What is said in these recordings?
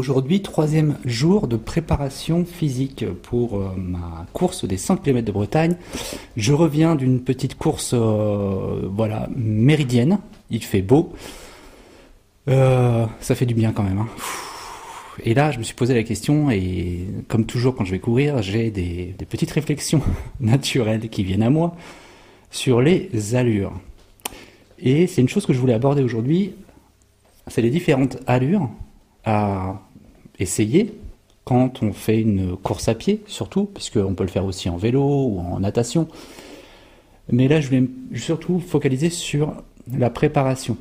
aujourd'hui, troisième jour de préparation physique pour euh, ma course des 100 km de Bretagne. Je reviens d'une petite course euh, voilà, méridienne. Il fait beau. Euh, ça fait du bien quand même. Hein. Et là, je me suis posé la question, et comme toujours quand je vais courir, j'ai des, des petites réflexions naturelles qui viennent à moi sur les allures. Et c'est une chose que je voulais aborder aujourd'hui, c'est les différentes allures à essayer quand on fait une course à pied, surtout, puisqu'on peut le faire aussi en vélo ou en natation. Mais là, je voulais surtout focaliser sur la préparation.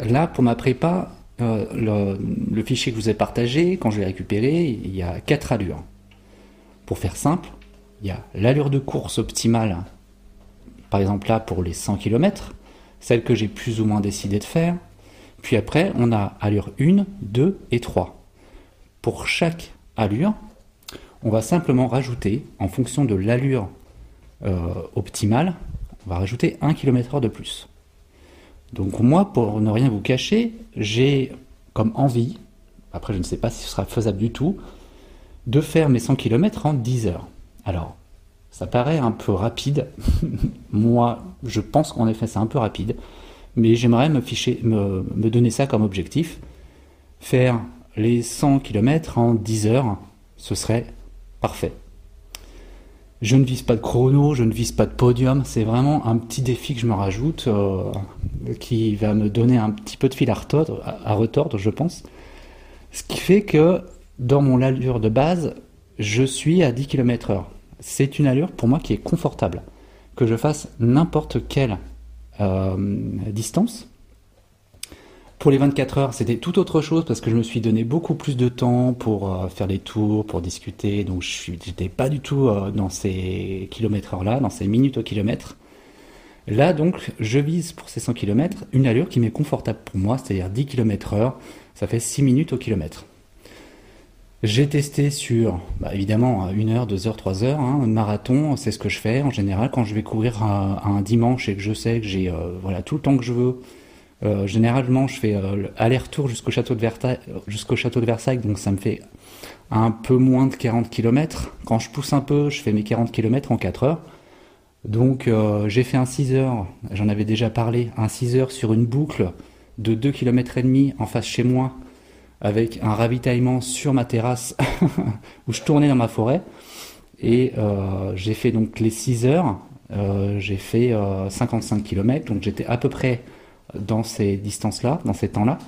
Là, pour ma prépa, euh, le, fichier que je vous ai partagé, quand je l'ai récupéré, il y a quatre allures. Pour faire simple, il y a l'allure de course optimale, par exemple là pour les 100 km, celle que j'ai plus ou moins décidé de faire, puis après, on a allure 1, 2 et 3. Pour chaque allure, on va simplement rajouter, en fonction de l'allure euh, optimale, on va rajouter 1 km/h de plus. Donc moi, pour ne rien vous cacher, j'ai comme envie, après je ne sais pas si ce sera faisable du tout, de faire mes 100 km en 10 heures. Alors, ça paraît un peu rapide. moi, je pense qu'en effet c'est un peu rapide mais j'aimerais me, ficher, me, donner ça comme objectif. Faire les 100 km en 10 heures, ce serait parfait. Je ne vise pas de chrono, je ne vise pas de podium, c'est vraiment un petit défi que je me rajoute euh, qui va me donner un petit peu de fil à retordre, je pense. Ce qui fait que dans mon allure de base, je suis à 10 km/h. C'est une allure pour moi qui est confortable. Que je fasse n'importe quelle euh, distance. Pour les 24 heures, c'était tout autre chose parce que je me suis donné beaucoup plus de temps pour euh, faire des tours, pour discuter. Donc je n'étais pas du tout euh, dans ces kilomètres heures-là, dans ces minutes au kilomètre. Là, donc, je vise pour ces 100 km une allure qui m'est confortable pour moi, c'est-à-dire 10 km heure. Ça fait 6 minutes au kilomètre. J'ai testé sur, bah, évidemment, 1 heure, 2 heures, 3 heures. Hein, marathon, c'est ce que je fais en général quand je vais courir un, dimanche et que je sais que j'ai euh, tout le temps que je veux. Euh, généralement, je fais euh, aller-retour jusqu'au château de Versailles, jusqu'au château de Versailles, donc ça me fait un peu moins de 40 km. Quand je pousse un peu, je fais mes 40 km en 4 heures. Donc j'ai fait un 6 heures, j'en avais déjà parlé, un 6 heures sur une boucle de 2 km et demi en face chez moi avec un ravitaillement sur ma terrasse où je tournais dans ma forêt. Et euh, j'ai fait donc les 6 heures, euh, j'ai fait 55 euh, km, donc j'étais à peu près dans ces distances-là, dans ces temps-là.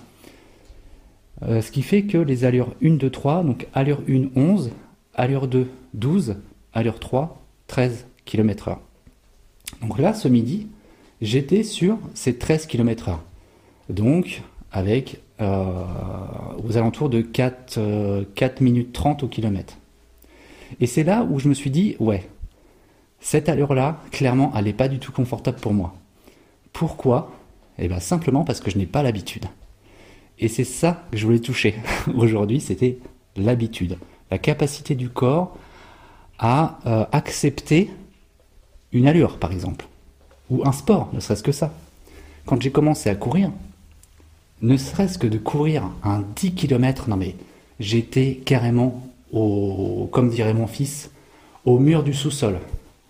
ce qui fait que les allures 1, 2, 3, donc allure 1, 11, allure 2, 12, allure 3, 13 km/h. Donc là, ce midi, j'étais sur ces 13 km/h. Donc, avec euh, aux alentours de 4, 4 euh, minutes 30 au kilomètre. Et c'est là où je me suis dit, ouais, cette allure-là, clairement, elle n'est pas du tout confortable pour moi. Pourquoi? Eh bien simplement parce que je n'ai pas l'habitude. Et c'est ça que je voulais toucher aujourd'hui, c'était l'habitude, la capacité du corps à euh, accepter une allure, par exemple, ou un sport, ne serait-ce que ça. Quand j'ai commencé à courir, ne serait-ce que de courir un 10 km, non mais j'étais carrément au, comme dirait mon fils, au mur du sous-sol.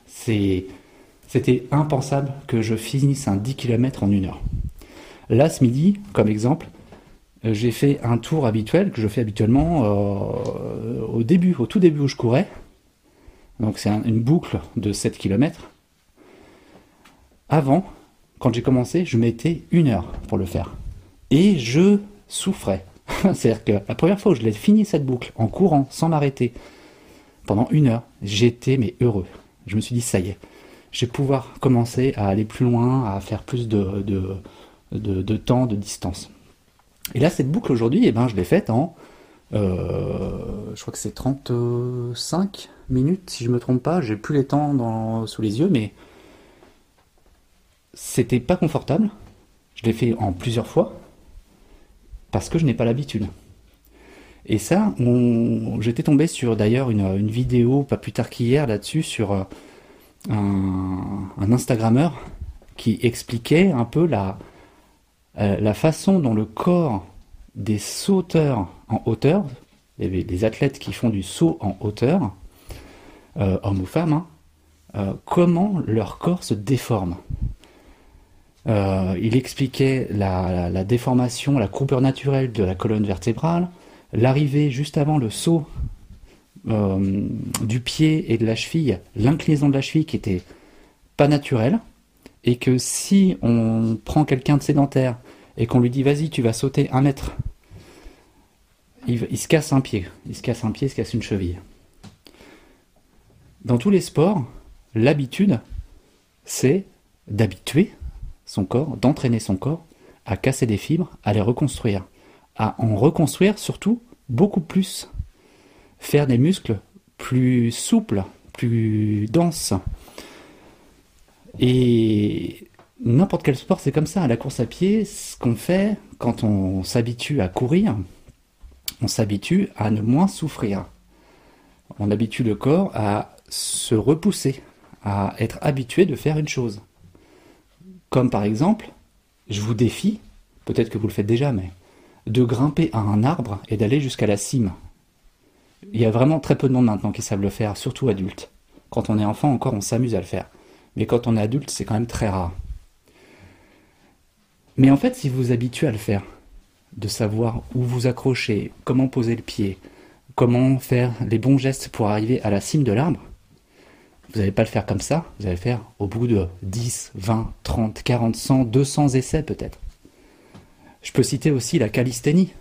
c'était impensable que je finisse un 10 km en une heure. Là, ce midi, comme exemple, j'ai fait un tour habituel que je fais habituellement euh, au début, au tout début où je courais. Donc c'est une boucle de 7 km. Avant, quand j'ai commencé, je mettais une heure pour le faire et je souffrais. C'est-à-dire que la première fois où je l'ai fini cette boucle en courant sans m'arrêter pendant une heure, j'étais mais heureux. Je me suis dit ça y est, je vais pouvoir commencer à aller plus loin, à faire plus de, temps, de distance. Et là, cette boucle aujourd'hui, eh ben, je l'ai faite en, euh, je crois que c'est 35 minutes, si je me trompe pas. J'ai plus les temps sous les yeux, mais c'était pas confortable. Je l'ai fait en plusieurs fois parce que je n'ai pas l'habitude. Et ça, j'étais tombé sur d'ailleurs une, vidéo, pas plus tard qu'hier, là-dessus, sur euh, un, un, Instagrammeur qui expliquait un peu la, la façon dont le corps des sauteurs en hauteur, les athlètes qui font du saut en hauteur, euh, hommes ou femmes, hein, euh, comment leur corps se déforme. Euh, il expliquait la, déformation, la courbure naturelle de la colonne vertébrale, l'arrivée juste avant le saut du pied et de la cheville, l'inclinaison de la cheville qui était pas naturelle, et que si on prend quelqu'un de sédentaire et qu'on lui dit vas-y tu vas sauter un mètre, il se casse un pied, il se casse un pied, il se casse une cheville. Dans tous les sports, l'habitude, c'est d'habituer son corps, d'entraîner son corps à casser des fibres, à les reconstruire, à en reconstruire surtout beaucoup plus, faire des muscles plus souples, plus denses. Et n'importe quel sport, c'est comme ça. La course à pied, ce qu'on fait quand on s'habitue à courir, on s'habitue à ne moins souffrir. On habitue le corps à se repousser, à être habitué de faire une chose. Comme par exemple, je vous défie, peut-être que vous le faites déjà, mais de grimper à un arbre et d'aller jusqu'à la cime. Il y a vraiment très peu de monde maintenant qui savent le faire, surtout adultes. Quand on est enfant, encore, on s'amuse à le faire. Mais quand on est adulte, c'est quand même très rare. Mais en fait, si vous vous habituez à le faire, de savoir où vous accrocher, comment poser le pied, comment faire les bons gestes pour arriver à la cime de l'arbre, vous n'allez pas le faire comme ça, vous allez le faire au bout de 10, 20, 30, 40, 100, 200 essais peut-être. Je peux citer aussi la calisthénie.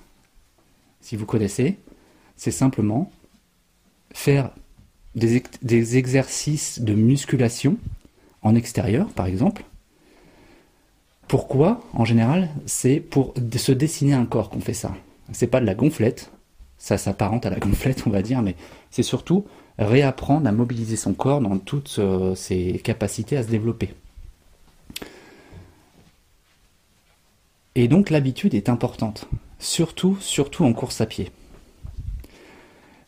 Si vous connaissez, c'est simplement faire des, des, exercices de musculation en extérieur, par exemple. Pourquoi, en général, c'est pour se dessiner un corps qu'on fait ça? C'est pas de la gonflette, ça s'apparente à la gonflette, on va dire, mais c'est surtout réapprendre à mobiliser son corps dans toutes euh, ses capacités à se développer. Et donc l'habitude est importante, surtout, surtout en course à pied.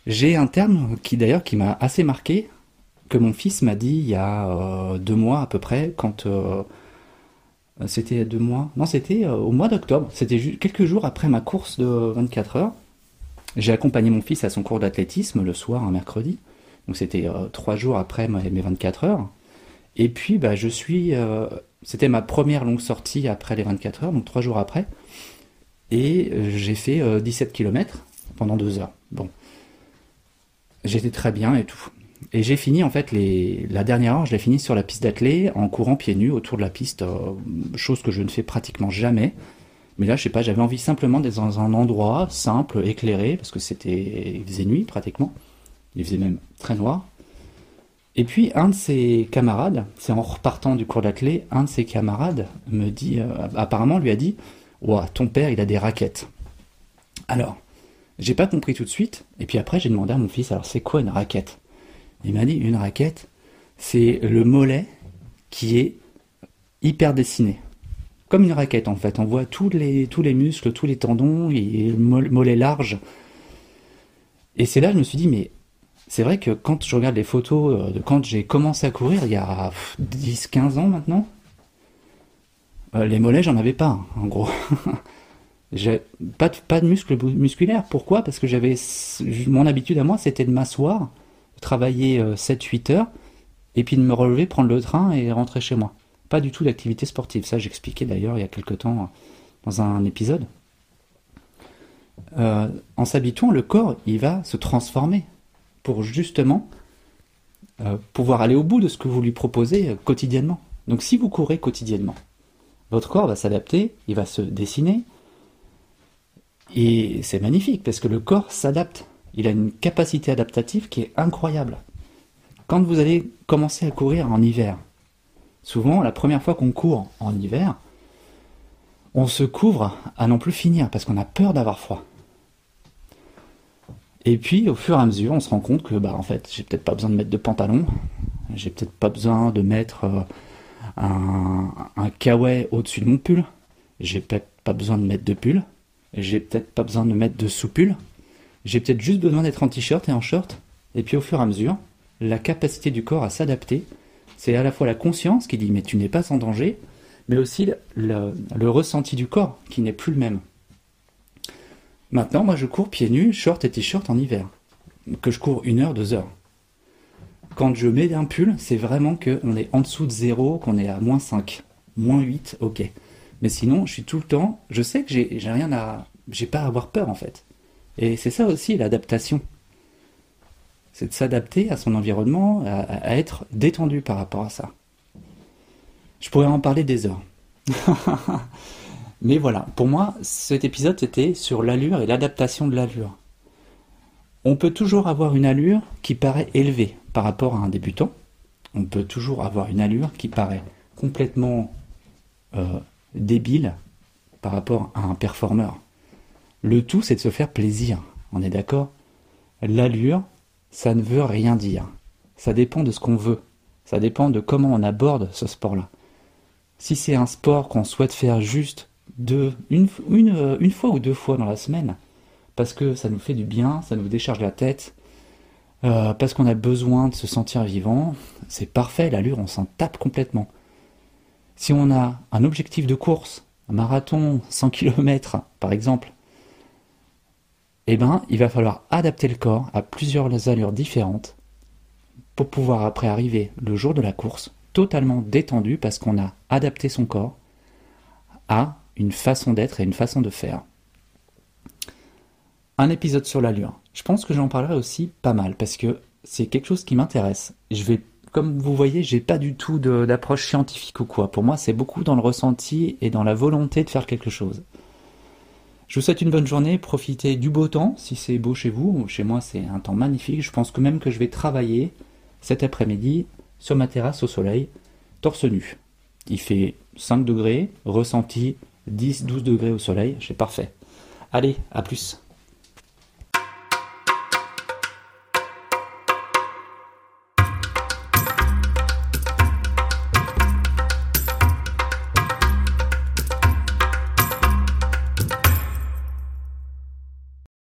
J'ai un terme qui d'ailleurs qui m'a assez marqué, que mon fils m'a dit il y a euh, deux mois à peu près, quand euh, c'était deux mois, non c'était au mois d'octobre, c'était quelques jours après ma course de 24 heures. J'ai accompagné mon fils à son cours d'athlétisme le soir, un mercredi. Donc c'était euh, trois jours après mes 24 heures. Et puis bah, je suis... Euh, c'était ma première longue sortie après les 24 heures, donc trois jours après. Et euh, j'ai fait 17 km pendant deux heures. Bon. J'étais très bien et tout. Et j'ai fini en fait la dernière heure, je l'ai fini sur la piste d'athlée en courant pieds nus autour de la piste, chose que je ne fais pratiquement jamais. Mais là, je sais pas, j'avais envie simplement d'être dans un endroit simple, éclairé, parce que c'était, il faisait nuit pratiquement. Il faisait même très noir. Et puis un de ses camarades, c'est en repartant du cours d'athlée, un de ses camarades me dit, euh, apparemment lui a dit, Ouah, ton père il a des raquettes. Alors, j'ai pas compris tout de suite, et puis après j'ai demandé à mon fils, alors c'est quoi une raquette? Il m'a dit, une raquette, c'est le mollet qui est hyper dessiné. Comme une raquette en fait, on voit tous les, tous les muscles, tous les tendons, et le mollet large. Et c'est là que je me suis dit, mais c'est vrai que quand je regarde les photos euh, de quand j'ai commencé à courir, il y a 10-15 ans maintenant, euh, les mollets, j'en avais pas, en gros. pas de, pas de muscles musculaires. Pourquoi? Parce que j'avais mon habitude à moi, c'était de m'asseoir, travailler 7-8 euh, heures, et puis de me relever, prendre le train et rentrer chez moi. Pas du tout d'activité sportive. Ça, j'expliquais d'ailleurs il y a quelque temps dans un épisode. en s'habituant, le corps, il va se transformer pour justement euh, pouvoir aller au bout de ce que vous lui proposez euh, quotidiennement. Donc si vous courez quotidiennement, votre corps va s'adapter, il va se dessiner, et c'est magnifique parce que le corps s'adapte. Il a une capacité adaptative qui est incroyable. Quand vous allez commencer à courir en hiver, souvent la première fois qu'on court en hiver, on se couvre à non plus finir parce qu'on a peur d'avoir froid. Et puis, au fur et à mesure, on se rend compte que, bah, en fait, j'ai peut-être pas besoin de mettre de pantalon, j'ai peut-être pas besoin de mettre euh, un, un au-dessus de mon pull, j'ai peut-être pas besoin de mettre de pull, j'ai peut-être pas besoin de mettre de sous-pull, j'ai peut-être juste besoin d'être en t-shirt et en short. Et puis, au fur et à mesure, la capacité du corps à s'adapter, c'est à la fois la conscience qui dit mais tu n'es pas en danger, mais aussi le, ressenti du corps qui n'est plus le même. Maintenant, moi, je cours pieds nus, short et t-shirt en hiver. Que je cours une heure, deux heures. Quand je mets un pull, c'est vraiment qu'on est en dessous de zéro, qu'on est à moins 5, moins 8, ok. Mais sinon, je suis tout le temps, je sais que j'ai rien à, j'ai pas à avoir peur en fait. Et c'est ça aussi l'adaptation. C'est de s'adapter à son environnement, à, être détendu par rapport à ça. Je pourrais en parler des heures. Mais voilà, pour moi, cet épisode c'était sur l'allure et l'adaptation de l'allure. On peut toujours avoir une allure qui paraît élevée par rapport à un débutant. On peut toujours avoir une allure qui paraît complètement euh, débile par rapport à un performeur. Le tout, c'est de se faire plaisir. On est d'accord? L'allure, ça ne veut rien dire. Ça dépend de ce qu'on veut. Ça dépend de comment on aborde ce sport-là. Si c'est un sport qu'on souhaite faire juste une, une, fois ou deux fois dans la semaine, parce que ça nous fait du bien, ça nous décharge la tête, euh, parce qu'on a besoin de se sentir vivant, c'est parfait, l'allure, on s'en tape complètement. Si on a un objectif de course, un marathon, 100 km par exemple, eh ben, il va falloir adapter le corps à plusieurs allures différentes pour pouvoir après arriver le jour de la course totalement détendu parce qu'on a adapté son corps à une façon d'être et une façon de faire. Un épisode sur l'allure. Je pense que j'en parlerai aussi pas mal parce que c'est quelque chose qui m'intéresse. Je comme vous voyez, j'ai pas du tout d'approche scientifique ou quoi. Pour moi, c'est beaucoup dans le ressenti et dans la volonté de faire quelque chose. Je vous souhaite une bonne journée, profitez du beau temps si c'est beau chez vous. Chez moi, c'est un temps magnifique. Je pense que même que je vais travailler cet après-midi sur ma terrasse au soleil, torse nu. Il fait 5 degrés, ressenti 10-12 degrés au soleil, c'est parfait. Allez, à plus.